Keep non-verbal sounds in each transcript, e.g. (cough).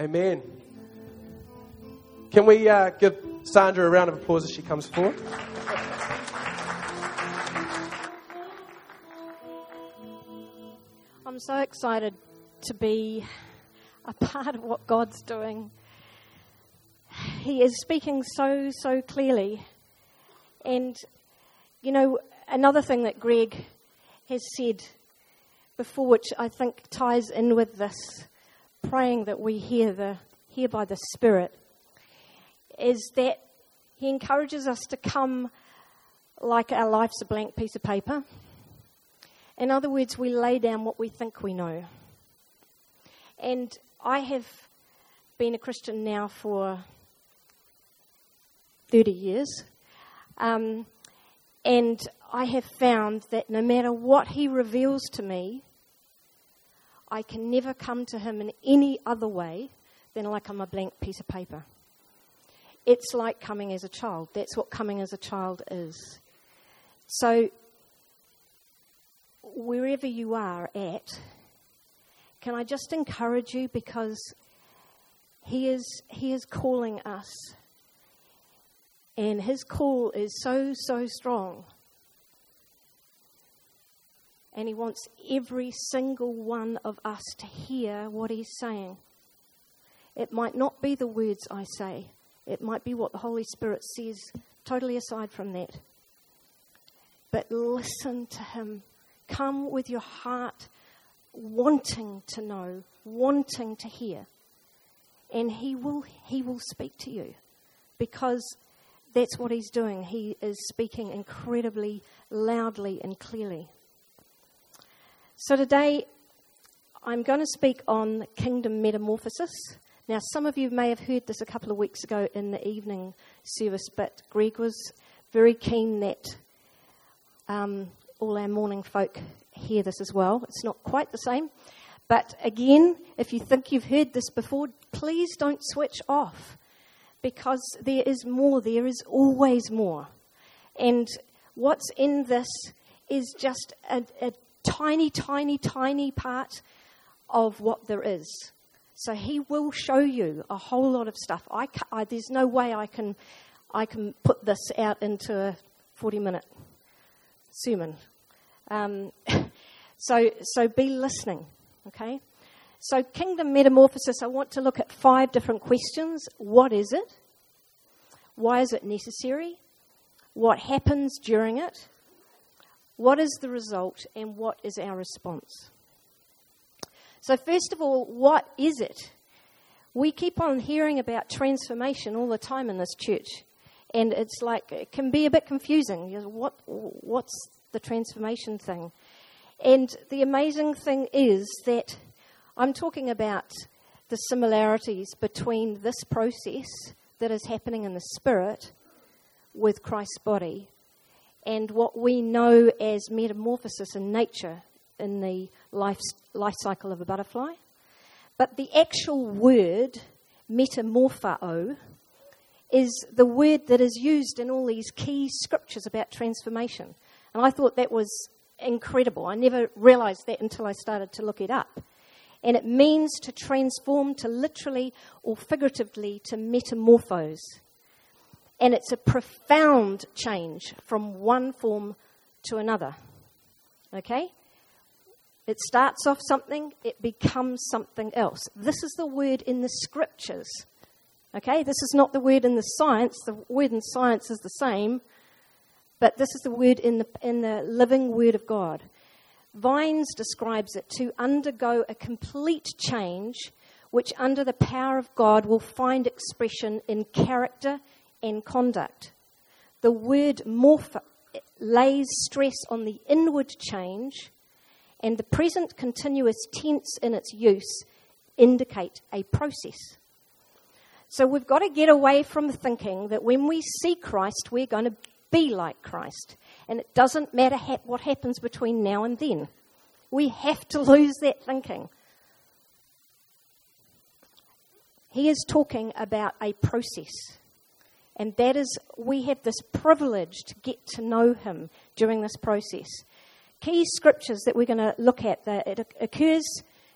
Amen. Can we uh, give Sandra a round of applause as she comes forward? I'm so excited to be a part of what God's doing. He is speaking so, so clearly. And, you know, another thing that Greg has said before, which I think ties in with this praying that we hear, the, hear by the Spirit, is that he encourages us to come like our life's a blank piece of paper. In other words, we lay down what we think we know. And I have been a Christian now for 30 years. Um, and I have found that no matter what he reveals to me, I can never come to him in any other way than like I'm a blank piece of paper. It's like coming as a child. That's what coming as a child is. So, wherever you are at, can I just encourage you because he is, he is calling us. And his call is so, so strong. And he wants every single one of us to hear what he's saying. It might not be the words I say, it might be what the Holy Spirit says, totally aside from that. But listen to him. Come with your heart wanting to know, wanting to hear. And he will, he will speak to you because that's what he's doing. He is speaking incredibly loudly and clearly. So today, I'm going to speak on kingdom metamorphosis. Now, some of you may have heard this a couple of weeks ago in the evening service, but Greg was very keen that um, all our morning folk hear this as well. It's not quite the same. But again, if you think you've heard this before, please don't switch off because there is more. There is always more. And what's in this is just a, a tiny, tiny, tiny part of what there is. So he will show you a whole lot of stuff. I, I, there's no way I can, I can put this out into a 40 minute sermon. Um, (laughs) so, so be listening, okay? So, kingdom metamorphosis, I want to look at five different questions. What is it? Why is it necessary? What happens during it? What is the result? And what is our response? So, first of all, what is it? We keep on hearing about transformation all the time in this church. And it's like, it can be a bit confusing. What, what's the transformation thing? And the amazing thing is that I'm talking about the similarities between this process that is happening in the spirit with Christ's body and what we know as metamorphosis in nature in the life, life cycle of a butterfly. But the actual word, metamorpho, is the word that is used in all these key scriptures about transformation. And I thought that was incredible. I never realized that until I started to look it up. And it means to transform, to literally or figuratively to metamorphose. And it's a profound change from one form to another. Okay? It starts off something, it becomes something else. This is the word in the scriptures. Okay? This is not the word in the science. The word in science is the same, but this is the word in the, in the living word of God. Vines describes it to undergo a complete change, which under the power of God will find expression in character and conduct. The word morph lays stress on the inward change, and the present continuous tense in its use indicate a process. So we've got to get away from thinking that when we see Christ, we're going to be like Christ. And it doesn't matter ha- what happens between now and then. We have to lose that thinking. He is talking about a process. And that is, we have this privilege to get to know Him during this process. Key scriptures that we're going to look at, that it occurs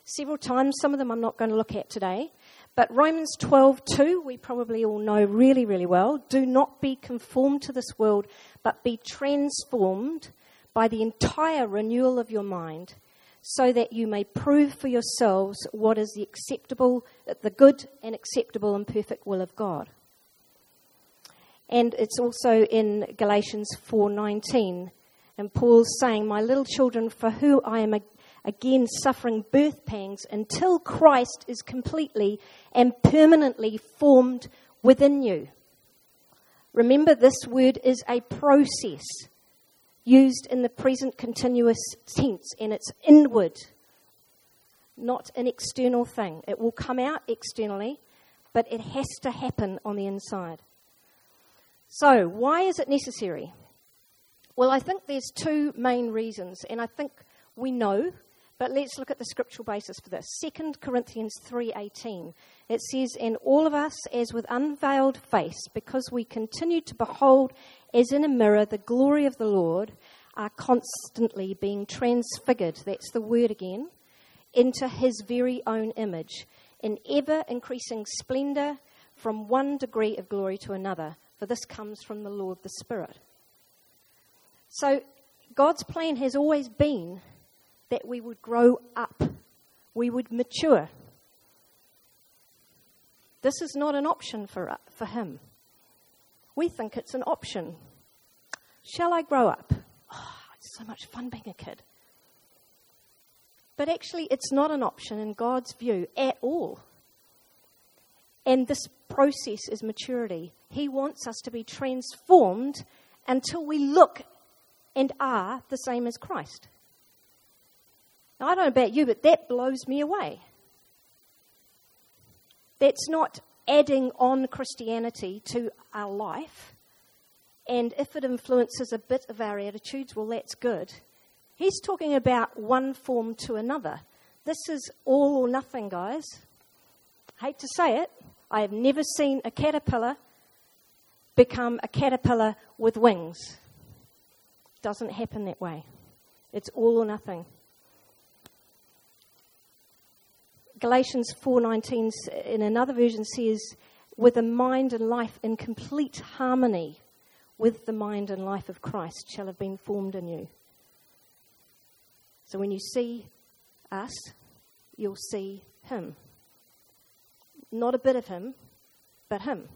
several times. Some of them I'm not going to look at today. But Romans 12:2 we probably all know really really well. Do not be conformed to this world, but be transformed by the entire renewal of your mind, so that you may prove for yourselves what is the acceptable the good and acceptable and perfect will of God. And it's also in Galatians 4:19 and Paul's saying, "My little children, for who I am again suffering birth pangs until Christ is completely and permanently formed within you. Remember, this word is a process used in the present continuous tense, and it's inward, not an external thing. It will come out externally, but it has to happen on the inside. So, why is it necessary? Well, I think there's two main reasons, and I think we know but let's look at the scriptural basis for this. 2 Corinthians 3:18. It says, "And all of us as with unveiled face, because we continue to behold as in a mirror the glory of the Lord, are constantly being transfigured." That's the word again. Into his very own image, in ever increasing splendor from one degree of glory to another, for this comes from the law of the Spirit. So God's plan has always been that we would grow up, we would mature. This is not an option for, uh, for him. We think it's an option. Shall I grow up? Oh, it's so much fun being a kid. But actually, it's not an option in God's view at all. And this process is maturity. He wants us to be transformed until we look and are the same as Christ. Now, I don't know about you, but that blows me away. That's not adding on Christianity to our life. And if it influences a bit of our attitudes, well, that's good. He's talking about one form to another. This is all or nothing, guys. I hate to say it. I have never seen a caterpillar become a caterpillar with wings. Doesn't happen that way. It's all or nothing. Galatians 4:19 in another version says with a mind and life in complete harmony with the mind and life of Christ shall have been formed in you. So when you see us, you'll see him. Not a bit of him, but him.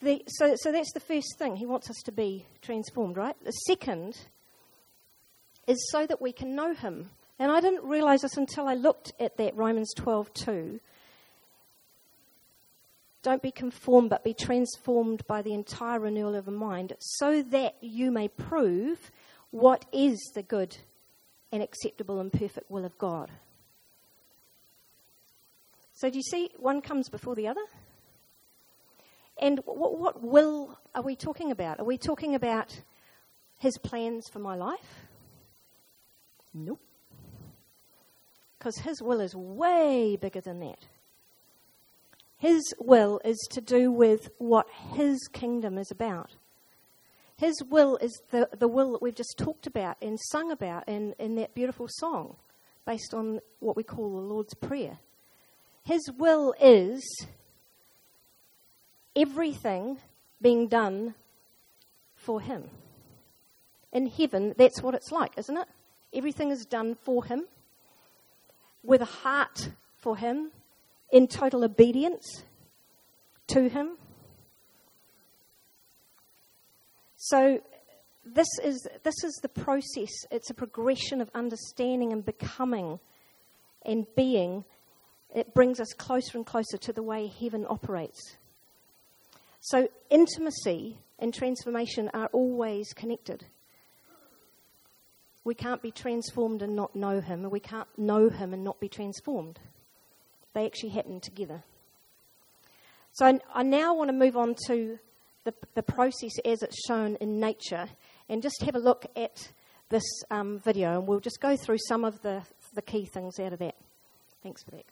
The, so, so that's the first thing. He wants us to be transformed, right? The second is so that we can know him. And I didn't realize this until I looked at that Romans 12 2. Don't be conformed, but be transformed by the entire renewal of the mind, so that you may prove what is the good and acceptable and perfect will of God. So, do you see one comes before the other? And what, what will are we talking about? Are we talking about his plans for my life? Nope. Because his will is way bigger than that. His will is to do with what his kingdom is about. His will is the, the will that we've just talked about and sung about in, in that beautiful song based on what we call the Lord's Prayer. His will is everything being done for him. In heaven, that's what it's like, isn't it? Everything is done for Him, with a heart for Him, in total obedience to Him. So, this is, this is the process. It's a progression of understanding and becoming and being. It brings us closer and closer to the way heaven operates. So, intimacy and transformation are always connected. We can't be transformed and not know Him, and we can't know Him and not be transformed. They actually happen together. So I, now want to move on to the, the process as it's shown in nature and just have a look at this um, video, and we'll just go through some of the, the key things out of that. Thanks for that,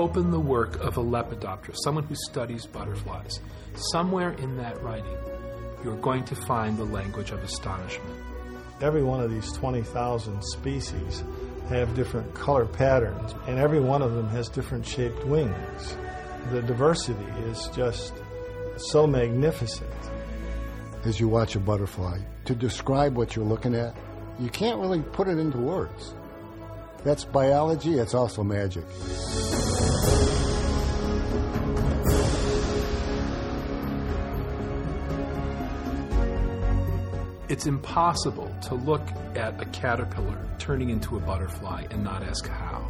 open the work of a lepidopterist, someone who studies butterflies, somewhere in that writing, you're going to find the language of astonishment. Every one of these 20,000 species have different color patterns, and every one of them has different shaped wings. The diversity is just so magnificent. As you watch a butterfly, to describe what you're looking at, you can't really put it into words. That's biology, it's also magic. It's impossible to look at a caterpillar turning into a butterfly and not ask how.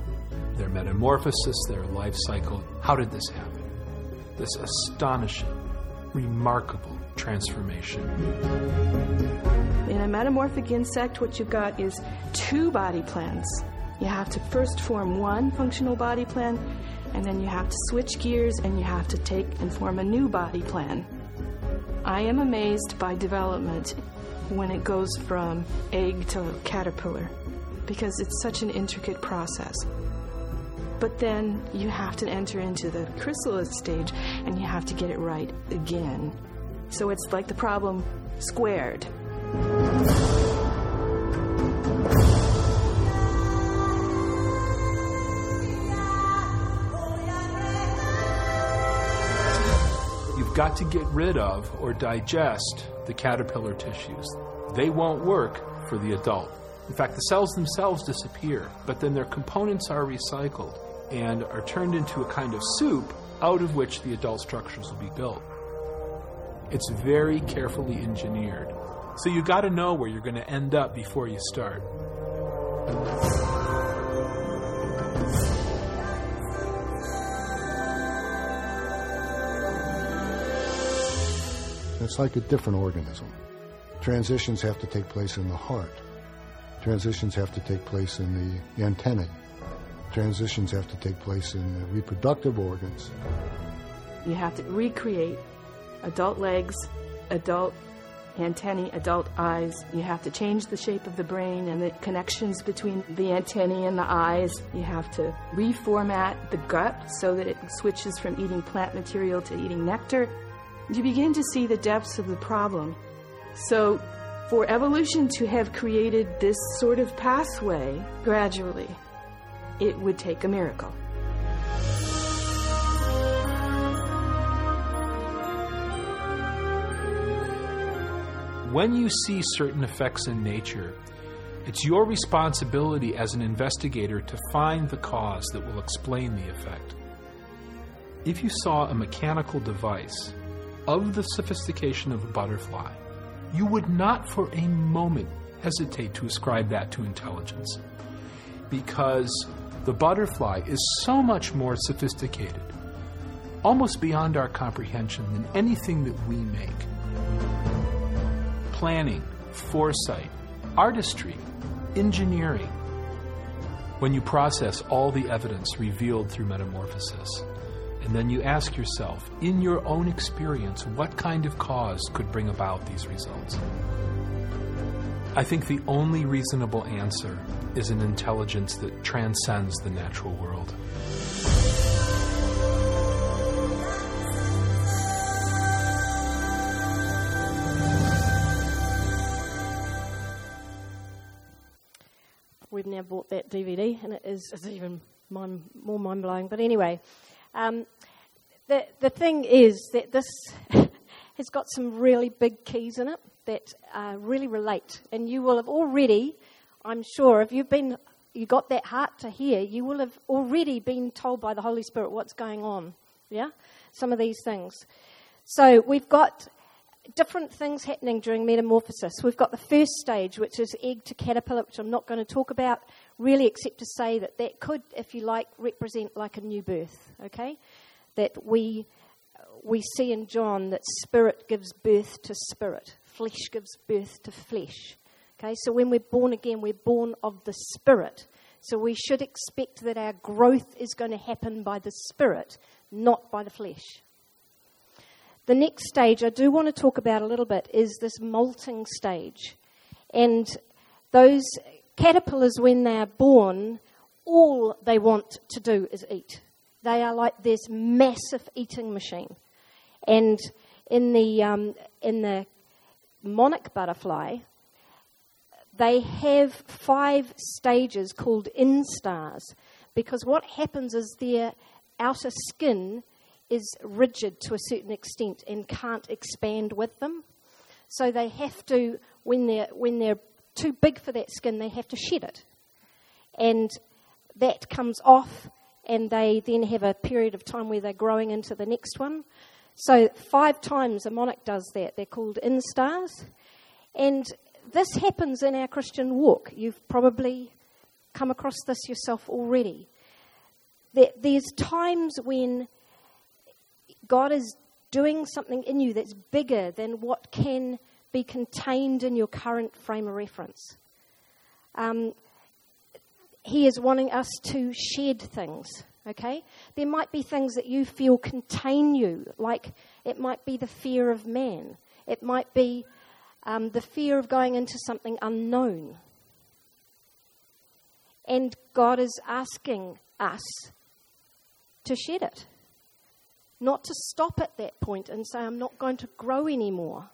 Their metamorphosis, their life cycle, how did this happen? This astonishing, remarkable transformation. In a metamorphic insect, what you've got is two body plans. You have to first form one functional body plan, and then you have to switch gears and you have to take and form a new body plan. I am amazed by development when it goes from egg to caterpillar because it's such an intricate process. But then you have to enter into the chrysalis stage and you have to get it right again. So it's like the problem squared. Got to get rid of or digest the caterpillar tissues. They won't work for the adult. In fact, the cells themselves disappear, but then their components are recycled and are turned into a kind of soup out of which the adult structures will be built. It's very carefully engineered. So you got to know where you're going to end up before you start. It's like a different organism. Transitions have to take place in the heart. Transitions have to take place in the antennae. Transitions have to take place in the reproductive organs. You have to recreate adult legs, adult antennae, adult eyes. You have to change the shape of the brain and the connections between the antennae and the eyes. You have to reformat the gut so that it switches from eating plant material to eating nectar. You begin to see the depths of the problem. So, for evolution to have created this sort of pathway gradually, it would take a miracle. When you see certain effects in nature, it's your responsibility as an investigator to find the cause that will explain the effect. If you saw a mechanical device of the sophistication of a butterfly, you would not for a moment hesitate to ascribe that to intelligence. Because the butterfly is so much more sophisticated, almost beyond our comprehension, than anything that we make. Planning, foresight, artistry, engineering. When you process all the evidence revealed through metamorphosis, and then you ask yourself, in your own experience, what kind of cause could bring about these results? I think the only reasonable answer is an intelligence that transcends the natural world. We've now bought that DVD, and it is it's even mind, more mind blowing. But anyway, um, the the thing is that this (laughs) has got some really big keys in it that uh, really relate, and you will have already, I'm sure, if you've been you got that heart to hear, you will have already been told by the Holy Spirit what's going on. Yeah, some of these things. So we've got different things happening during metamorphosis. We've got the first stage, which is egg to caterpillar, which I'm not going to talk about really, except to say that that could, if you like, represent like a new birth. Okay, that we we see in John that spirit gives birth to spirit, flesh gives birth to flesh. Okay, so when we're born again, we're born of the spirit. So we should expect that our growth is going to happen by the spirit, not by the flesh. The next stage I do want to talk about a little bit is this molting stage. And those caterpillars, when they are born, all they want to do is eat. They are like this massive eating machine. And in the, um, in the monarch butterfly, they have five stages called instars because what happens is their outer skin is rigid to a certain extent and can't expand with them. So they have to, when they're, when they're too big for that skin, they have to shed it. And that comes off, and they then have a period of time where they're growing into the next one. So, five times a monarch does that. They're called instars. And this happens in our Christian walk. You've probably come across this yourself already. There's times when God is doing something in you that's bigger than what can be contained in your current frame of reference. Um, he is wanting us to shed things, okay? There might be things that you feel contain you, like it might be the fear of man, it might be um, the fear of going into something unknown. And God is asking us to shed it. Not to stop at that point and say, I'm not going to grow anymore,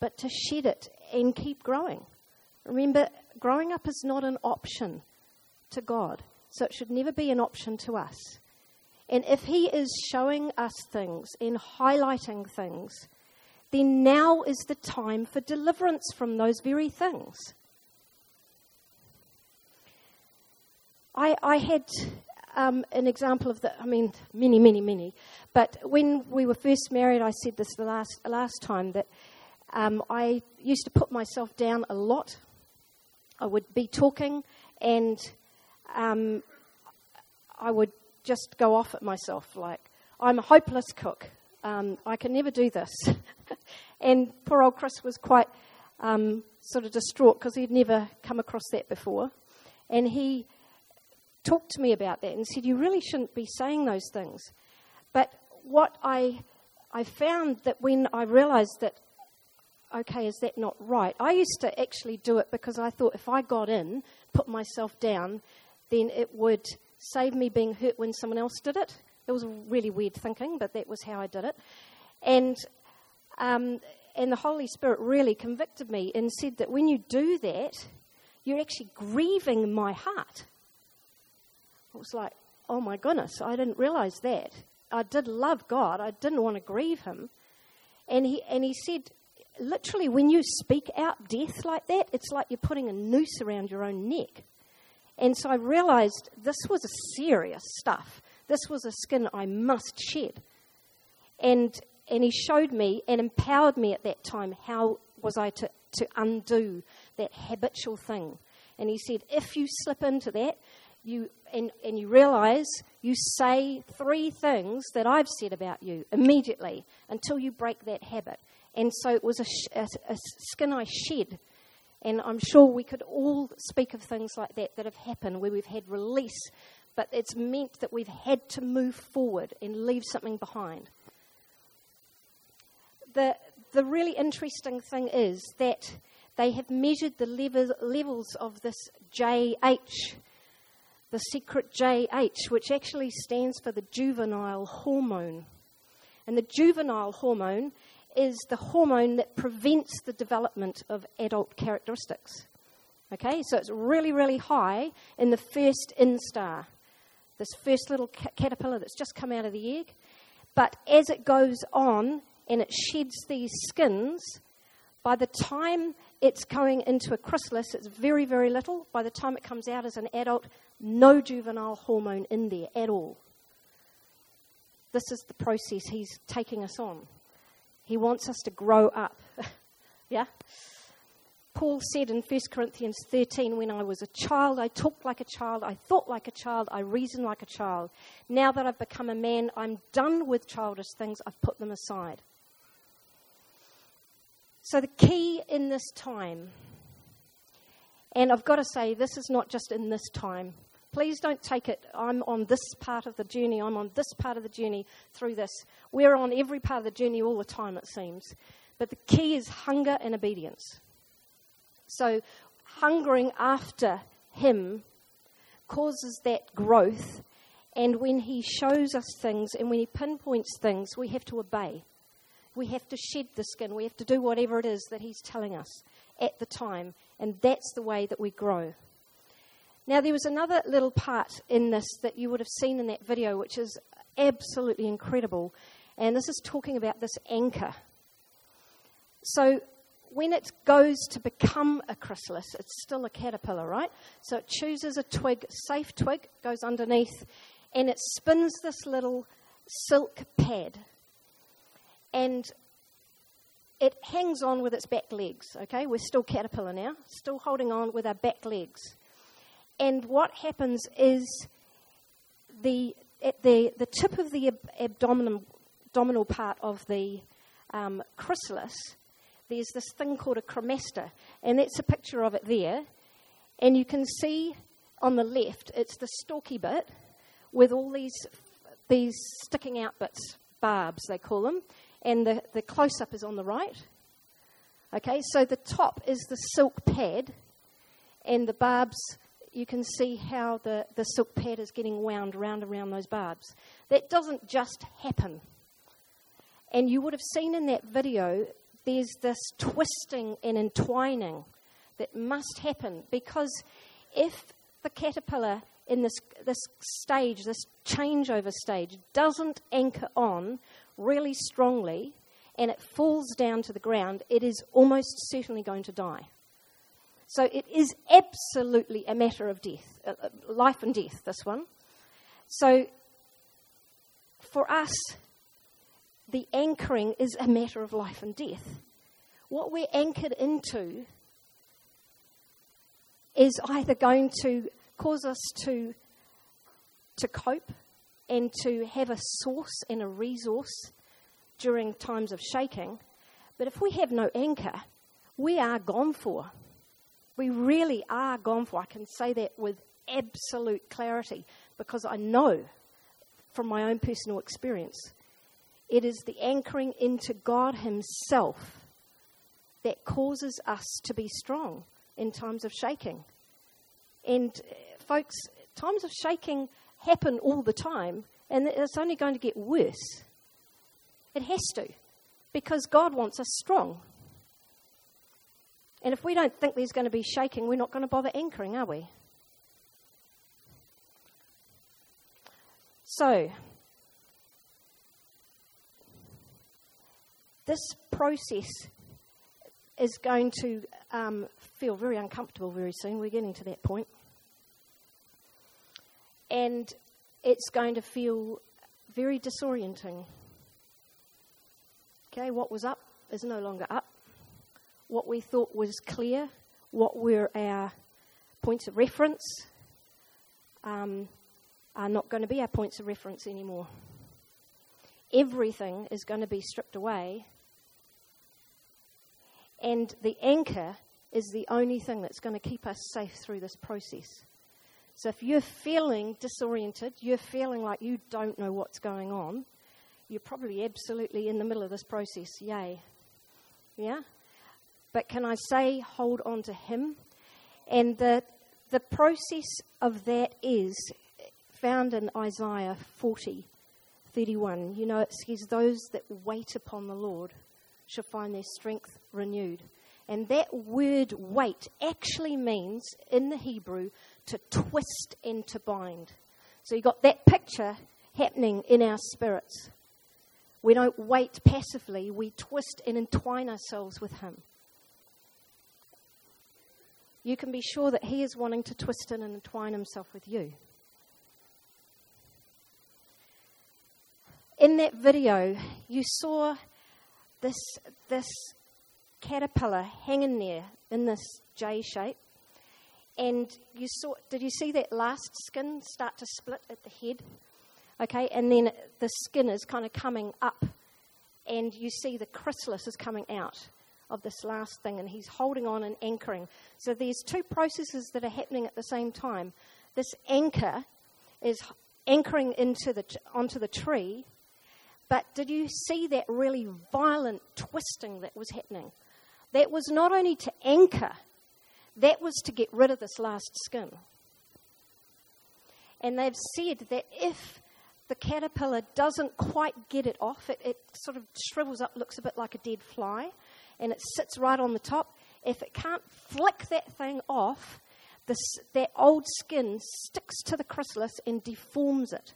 but to shed it and keep growing. Remember, growing up is not an option to God, so it should never be an option to us. And if He is showing us things and highlighting things, then now is the time for deliverance from those very things. I, I had um, an example of the, I mean, many, many, many. But when we were first married, I said this the last, last time that um, I used to put myself down a lot. I would be talking and um, I would just go off at myself like, I'm a hopeless cook. Um, I can never do this. (laughs) and poor old Chris was quite um, sort of distraught because he'd never come across that before. And he talked to me about that and said, You really shouldn't be saying those things. But what I, I found that when I realized that, okay, is that not right? I used to actually do it because I thought if I got in, put myself down, then it would save me being hurt when someone else did it. It was really weird thinking, but that was how I did it. And, um, and the Holy Spirit really convicted me and said that when you do that, you're actually grieving my heart. I was like, oh my goodness, I didn't realize that. I did love God, I didn't want to grieve Him. And he, and he said, literally, when you speak out death like that, it's like you're putting a noose around your own neck. And so I realized this was a serious stuff. This was a skin I must shed. And, and he showed me and empowered me at that time how was I to, to undo that habitual thing. And he said, if you slip into that, you and, and you realize you say three things that I've said about you immediately until you break that habit. And so it was a, a, a skin I shed. And I'm sure we could all speak of things like that that have happened where we've had release, but it's meant that we've had to move forward and leave something behind. The, the really interesting thing is that they have measured the level, levels of this JH the secret JH, which actually stands for the juvenile hormone. And the juvenile hormone is the hormone that prevents the development of adult characteristics. Okay, so it's really, really high in the first instar, this first little ca- caterpillar that's just come out of the egg. But as it goes on and it sheds these skins, by the time it's going into a chrysalis, it's very, very little. By the time it comes out as an adult, no juvenile hormone in there at all. This is the process he's taking us on. He wants us to grow up. (laughs) yeah? Paul said in 1 Corinthians 13, When I was a child, I talked like a child, I thought like a child, I reasoned like a child. Now that I've become a man, I'm done with childish things, I've put them aside. So, the key in this time, and I've got to say, this is not just in this time, Please don't take it, I'm on this part of the journey, I'm on this part of the journey through this. We're on every part of the journey all the time, it seems. But the key is hunger and obedience. So, hungering after Him causes that growth, And when He shows us things and when He pinpoints things, we have to obey. We have to shed the skin. We have to do whatever it is that He's telling us at the time. And that's the way that we grow. Now, there was another little part in this that you would have seen in that video, which is absolutely incredible. And this is talking about this anchor. So, when it goes to become a chrysalis, it's still a caterpillar, right? So it chooses a twig, safe twig, goes underneath, and it spins this little silk pad. And it hangs on with its back legs, okay? We're still caterpillar now, still holding on with our back legs. And what happens is the, at the, the tip of the ab- abdominal, abdominal part of the um, chrysalis, there's this thing called a cremaster, and that's a picture of it there. And you can see on the left, it's the stalky bit with all these, these sticking out bits, barbs they call them, and the, the close up is on the right. Okay, so the top is the silk pad, and the barbs, you can see how the, the silk pad is getting wound round around those barbs. That doesn't just happen. And you would have seen in that video, there's this twisting and entwining that must happen because if the caterpillar in this, this stage, this changeover stage, doesn't anchor on really strongly and it falls down to the ground, it is almost certainly going to die. So it is absolutely a matter of death, uh, uh, life and death, this one. So for us, the anchoring is a matter of life and death. What we're anchored into is either going to cause us to, to cope and to have a source and a resource during times of shaking. But if we have no anchor, we are gone for. We really are gone for. I can say that with absolute clarity because I know from my own personal experience. It is the anchoring into God Himself that causes us to be strong in times of shaking. And, uh, folks, times of shaking happen all the time, and it's only going to get worse. It has to, because God wants us strong. And if we don't think there's going to be shaking, we're not going to bother anchoring, are we? So, this process is going to um, feel very uncomfortable very soon. We're getting to that point. And it's going to feel very disorienting. Okay, what was up is no longer up. What we thought was clear, what were our points of reference, um, are not going to be our points of reference anymore. Everything is going to be stripped away and the anchor is the only thing that's going to keep us safe through this process. So if you're feeling disoriented, you're feeling like you don't know what's going on, you're probably absolutely in the middle of this process. Yay. Yeah? But can I say, hold on to Him? And the, the process of that is found in Isaiah 40, 31. You know, it says, Those that wait upon the Lord shall find their strength renewed. And that word wait actually means, in the Hebrew, to twist and to bind. So you've got that picture happening in our spirits. We don't wait passively, we twist and entwine ourselves with Him. You can be sure that He is wanting to twist and entwine Himself with you. In that video, you saw this, this caterpillar hanging there in this J shape. And you saw, did you see that last skin start to split at the head? Okay, and then the skin is kind of coming up, and you see the chrysalis is coming out of this last thing, and he's holding on and anchoring. So there's two processes that are happening at the same time. This anchor is anchoring into the, onto the tree, but did you see that really violent twisting that was happening? That was not only to anchor, that was to get rid of this last skin. And they've said that if the caterpillar doesn't quite get it off, it, it sort of shrivels up, looks a bit like a dead fly, and it sits right on the top. If it can't flick that thing off, this, that old skin sticks to the chrysalis and deforms it.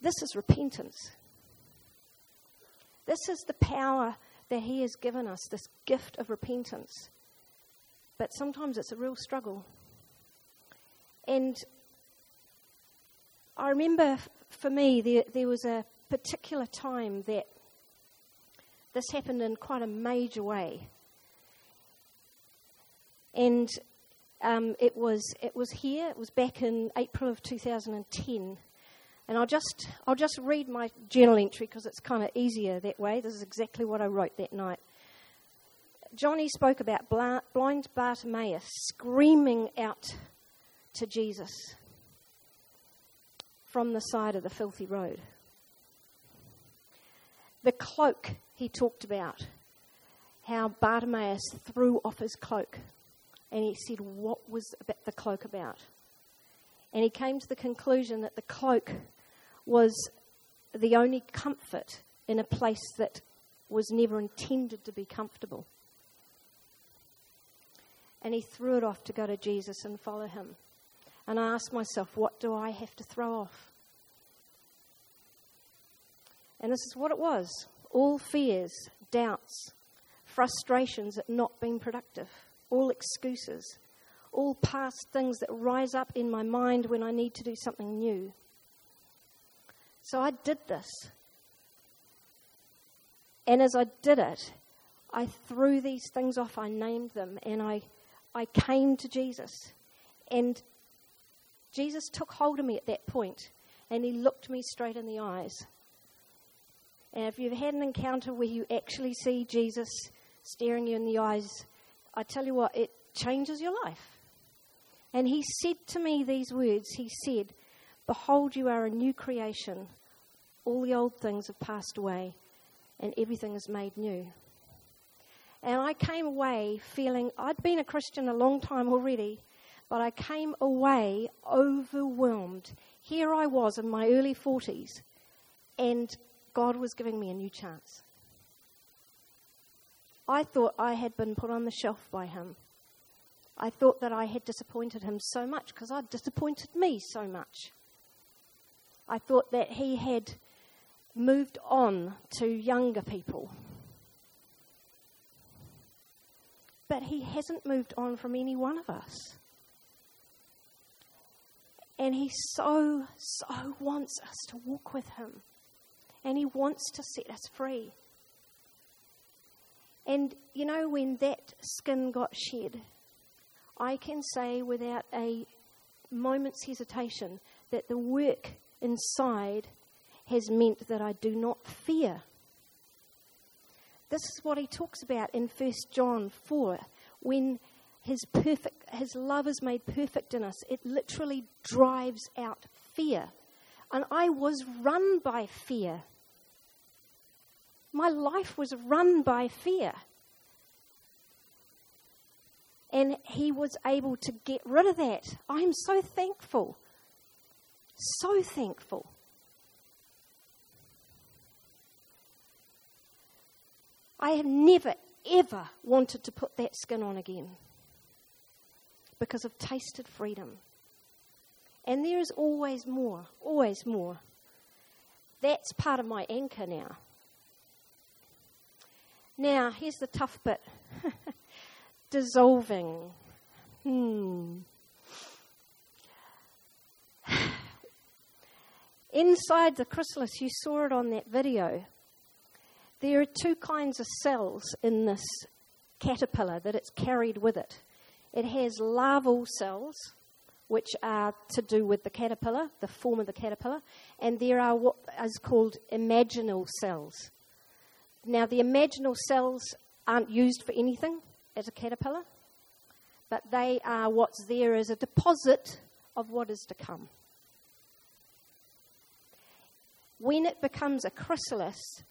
This is repentance. This is the power that He has given us, this gift of repentance. But sometimes it's a real struggle. And I remember for me, there, there was a particular time that this happened in quite a major way. And um, it, was, it was here, it was back in April of 2010. And I'll just, I'll just read my journal entry because it's kind of easier that way. This is exactly what I wrote that night. Johnny spoke about blind Bartimaeus screaming out to Jesus from the side of the filthy road. The cloak he talked about, how Bartimaeus threw off his cloak. And he said, What was the cloak about? And he came to the conclusion that the cloak was the only comfort in a place that was never intended to be comfortable. And he threw it off to go to Jesus and follow him. And I asked myself, what do I have to throw off? And this is what it was all fears, doubts, frustrations at not being productive, all excuses, all past things that rise up in my mind when I need to do something new. So I did this. And as I did it, I threw these things off, I named them, and I, I came to Jesus. And Jesus took hold of me at that point, and he looked me straight in the eyes. And if you've had an encounter where you actually see Jesus staring you in the eyes, I tell you what, it changes your life. And he said to me these words He said, Behold, you are a new creation. All the old things have passed away, and everything is made new. And I came away feeling I'd been a Christian a long time already, but I came away overwhelmed. Here I was in my early 40s, and God was giving me a new chance. I thought I had been put on the shelf by Him. I thought that I had disappointed Him so much because I'd disappointed me so much. I thought that He had moved on to younger people. But He hasn't moved on from any one of us. And He so, so wants us to walk with Him and He wants to set us free. And you know, when that skin got shed, I can say without a moment's hesitation that the work inside has meant that I do not fear. This is what he talks about in 1 John 4 when his perfect his love is made perfect in us it literally drives out fear and I was run by fear. My life was run by fear. And he was able to get rid of that. I am so thankful. So thankful. I have never, ever wanted to put that skin on again because I've tasted freedom. And there is always more, always more. That's part of my anchor now. Now, here's the tough bit (laughs) dissolving. Hmm. (sighs) Inside the chrysalis, you saw it on that video. There are two kinds of cells in this caterpillar that it's carried with it. It has larval cells, which are to do with the caterpillar, the form of the caterpillar, and there are what is called imaginal cells. Now, the imaginal cells aren't used for anything as a caterpillar, but they are what's there as a deposit of what is to come. When it becomes a chrysalis,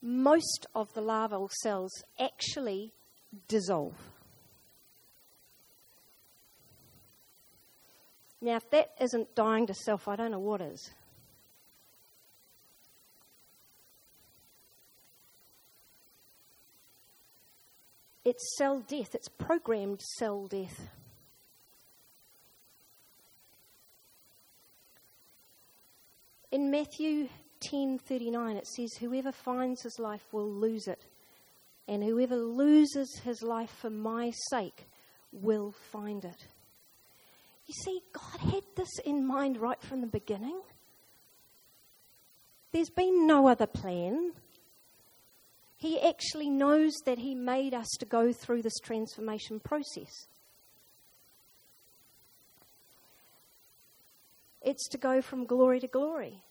most of the larval cells actually dissolve. Now, if that isn't dying to self, I don't know what is. It's cell death, it's programmed cell death. In Matthew 10:39 it says whoever finds his life will lose it and whoever loses his life for my sake will find it. You see God had this in mind right from the beginning. There's been no other plan. He actually knows that He made us to go through this transformation process. It's to go from glory to glory.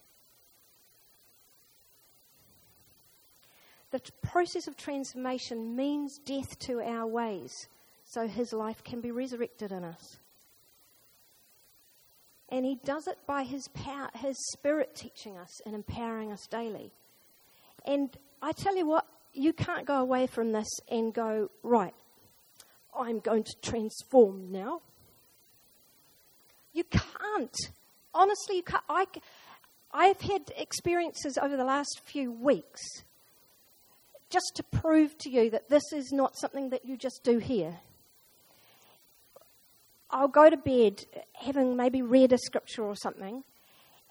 The process of transformation means death to our ways so His life can be resurrected in us. And He does it by His power, His Spirit teaching us and empowering us daily. And I tell you what, you can't go away from this and go, right, I'm going to transform now. You can't. Honestly, you can't. I, I've had experiences over the last few weeks just to prove to you that this is not something that you just do here. I'll go to bed having maybe read a scripture or something,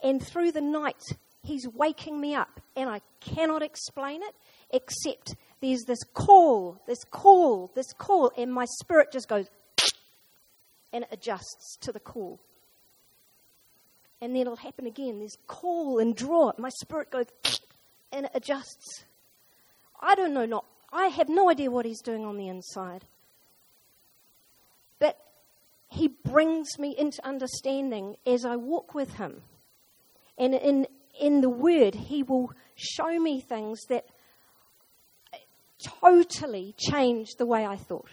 and through the night, he's waking me up, and I cannot explain it except there's this call, this call, this call, and my spirit just goes (sniffs) and it adjusts to the call. And then it'll happen again. There's call and draw. My spirit goes (sniffs) and it adjusts. I don't know, not I have no idea what he's doing on the inside. But he brings me into understanding as I walk with him. And in in the word, he will show me things that totally changed the way I thought.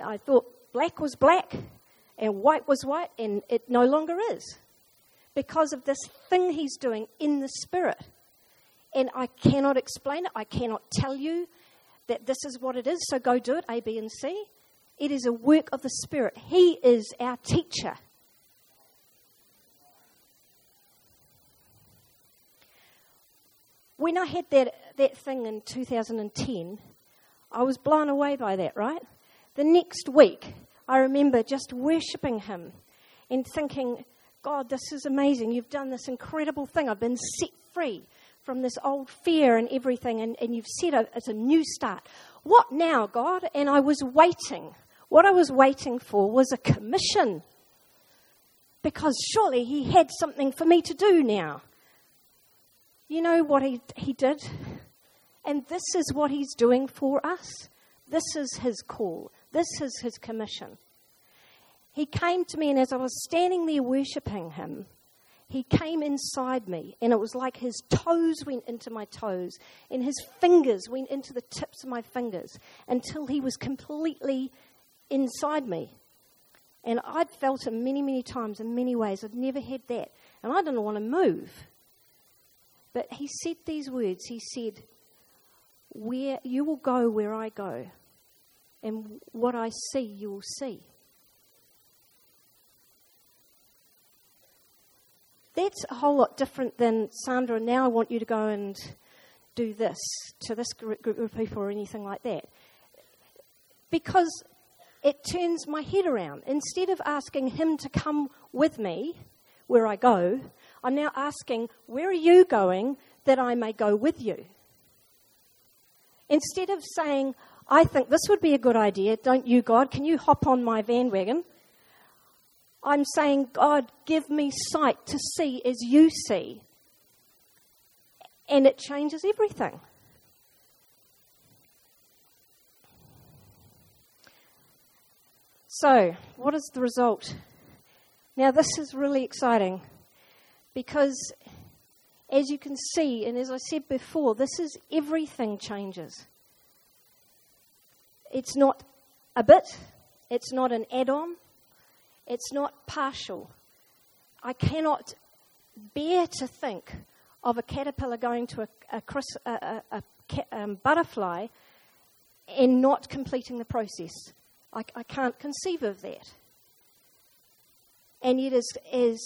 I thought black was black and white was white, and it no longer is because of this thing he's doing in the spirit. And I cannot explain it, I cannot tell you that this is what it is, so go do it, A, B, and C. It is a work of the Spirit. He is our teacher. When I had that that thing in 2010, I was blown away by that, right? The next week, I remember just worshipping Him and thinking, God, this is amazing. You've done this incredible thing. I've been set free from this old fear and everything, and, and you've said it's a new start. What now, God? And I was waiting. What I was waiting for was a commission. Because surely He had something for me to do now. You know what He, he did? And this is what He's doing for us. This is His call. This is His commission. He came to me, and as I was standing there worshipping Him, He came inside me, and it was like His toes went into my toes, and His fingers went into the tips of my fingers until He was completely inside me. And I'd felt Him many, many times in many ways. I'd never had that. And I didn't want to move. But He said these words He said, where you will go where I go, and what I see, you will see. That's a whole lot different than Sandra. Now I want you to go and do this to this group of people or anything like that, because it turns my head around. Instead of asking him to come with me where I go, I'm now asking, Where are you going that I may go with you? Instead of saying, I think this would be a good idea, don't you, God? Can you hop on my van wagon? I'm saying, God, give me sight to see as you see. And it changes everything. So, what is the result? Now, this is really exciting because as you can see, and as I said before, this is everything changes. It's not a bit, it's not an add on, it's not partial. I cannot bear to think of a caterpillar going to a, a, a, a um, butterfly and not completing the process. I, I can't conceive of that. And yet, as, as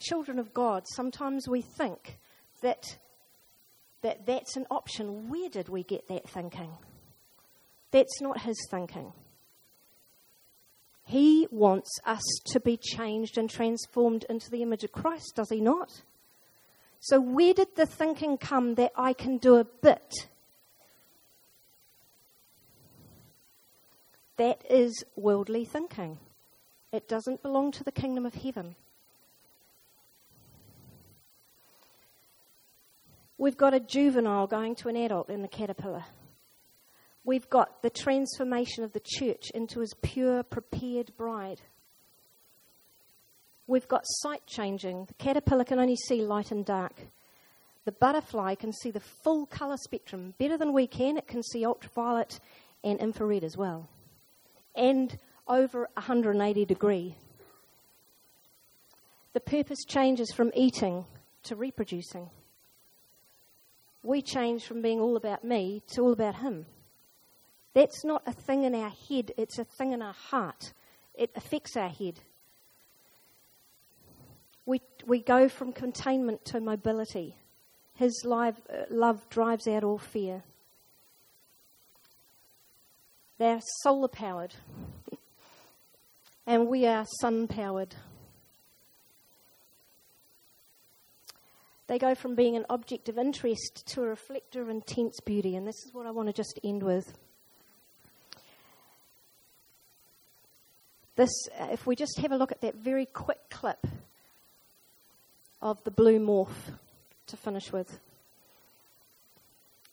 children of God, sometimes we think that, that that's an option. Where did we get that thinking? That's not his thinking. He wants us to be changed and transformed into the image of Christ, does he not? So, where did the thinking come that I can do a bit? That is worldly thinking. It doesn't belong to the kingdom of heaven. We've got a juvenile going to an adult in the caterpillar. We've got the transformation of the church into his pure, prepared bride. We've got sight changing. The caterpillar can only see light and dark. The butterfly can see the full colour spectrum better than we can. It can see ultraviolet and infrared as well. And over 180 degree. The purpose changes from eating to reproducing. We change from being all about me to all about him. That's not a thing in our head, it's a thing in our heart. It affects our head. We, we go from containment to mobility. His life, uh, love drives out all fear. They're solar powered, (laughs) and we are sun powered. They go from being an object of interest to a reflector of intense beauty, and this is what I want to just end with. This, uh, if we just have a look at that very quick clip of the blue morph to finish with.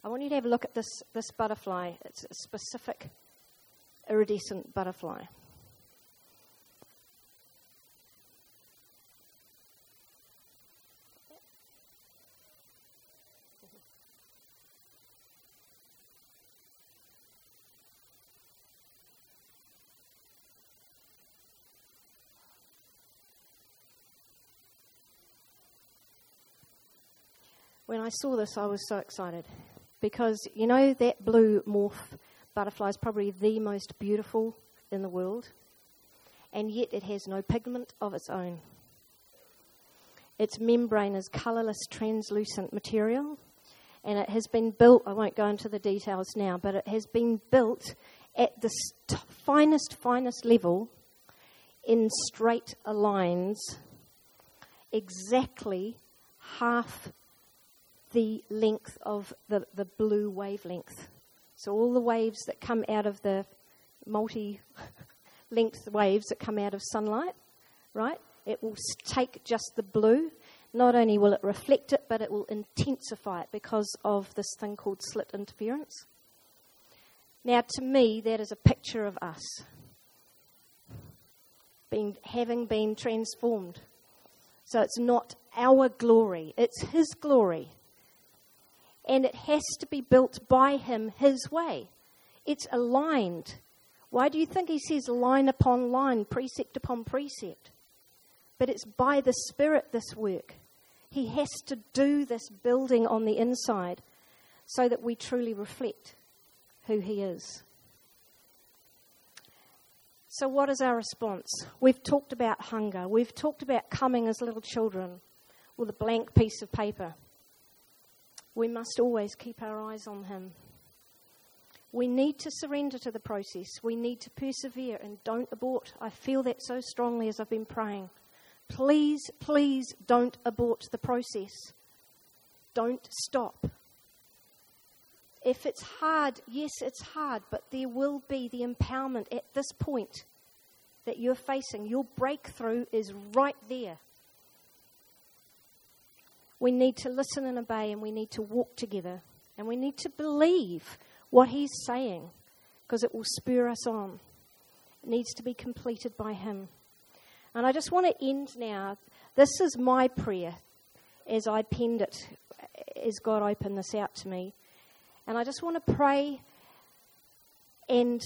I want you to have a look at this, this butterfly. It's a specific iridescent butterfly. When I saw this, I was so excited because you know that blue morph butterfly is probably the most beautiful in the world, and yet it has no pigment of its own. Its membrane is colourless, translucent material, and it has been built. I won't go into the details now, but it has been built at the st- finest, finest level in straight lines, exactly half the length of the, the blue wavelength. So all the waves that come out of the multi length waves that come out of sunlight, right? It will take just the blue. Not only will it reflect it, but it will intensify it because of this thing called slit interference. Now, to me, that is a picture of us being, having been transformed. So it's not our glory, it's His glory and it has to be built by him his way. It's aligned. Why do you think he says line upon line, precept upon precept? But it's by the Spirit, this work. He has to do this building on the inside so that we truly reflect who he is. So, what is our response? We've talked about hunger. We've talked about coming as little children with a blank piece of paper we must always keep our eyes on Him. We need to surrender to the process. We need to persevere and don't abort. I feel that so strongly as I've been praying. Please, please don't abort the process. Don't stop. If it's hard, yes, it's hard, but there will be the empowerment at this point that you're facing. Your breakthrough is right there. We need to listen and obey, and we need to walk together. And we need to believe what He's saying because it will spur us on. It needs to be completed by Him. And I just want to end now. This is my prayer as I penned it, as God opened this out to me. And I just want to pray, and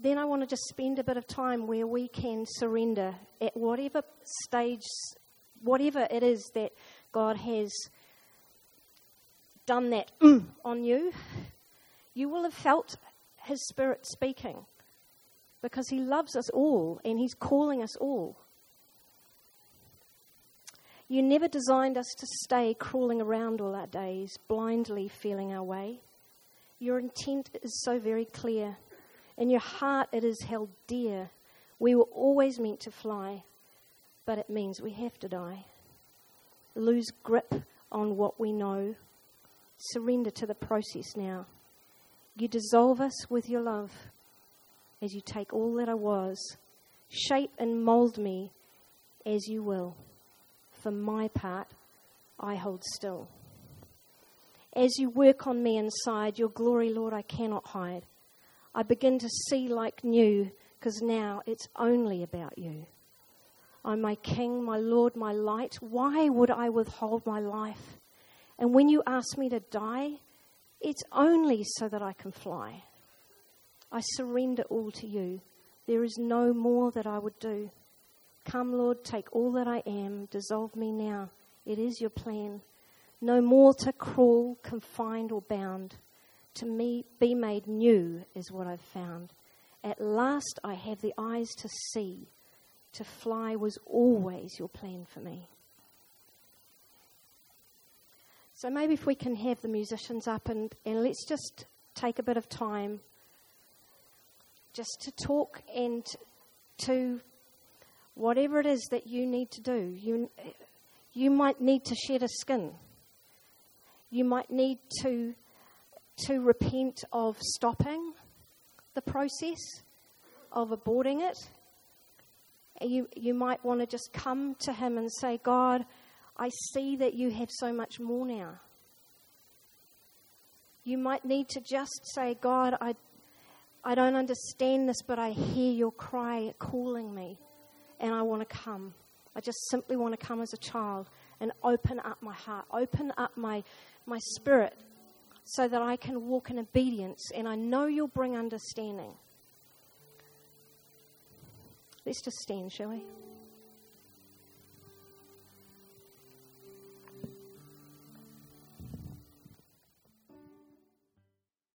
then I want to just spend a bit of time where we can surrender at whatever stage, whatever it is that God has done that mm, on you, you will have felt His Spirit speaking because He loves us all and He's calling us all. You never designed us to stay crawling around all our days, blindly feeling our way. Your intent is so very clear. In your heart, it is held dear. We were always meant to fly, but it means we have to die. Lose grip on what we know. Surrender to the process now. You dissolve us with your love as you take all that I was. Shape and mold me as you will. For my part, I hold still. As you work on me inside, your glory, Lord, I cannot hide. I begin to see like new because now it's only about you. I'm my King, my Lord, my light. Why would I withhold my life? And when you ask me to die, it's only so that I can fly. I surrender all to you. There is no more that I would do. Come, Lord, take all that I am, dissolve me now. It is your plan. No more to crawl, confined, or bound. To me, be made new is what I've found. At last, I have the eyes to see. To fly was always your plan for me. So maybe if we can have the musicians up and, and let's just take a bit of time just to talk and to whatever it is that you need to do. You, you might need to shed a skin. You might need to, to repent of stopping the process, of aborting it. You, you might want to just come to Him and say, God, I see that you have so much more now. You might need to just say, God, I, I don't understand this, but I hear your cry calling me, and I want to come. I just simply want to come as a child and open up my heart, open up my, my spirit so that I can walk in obedience, and I know you'll bring understanding. Let's just stand, shall we?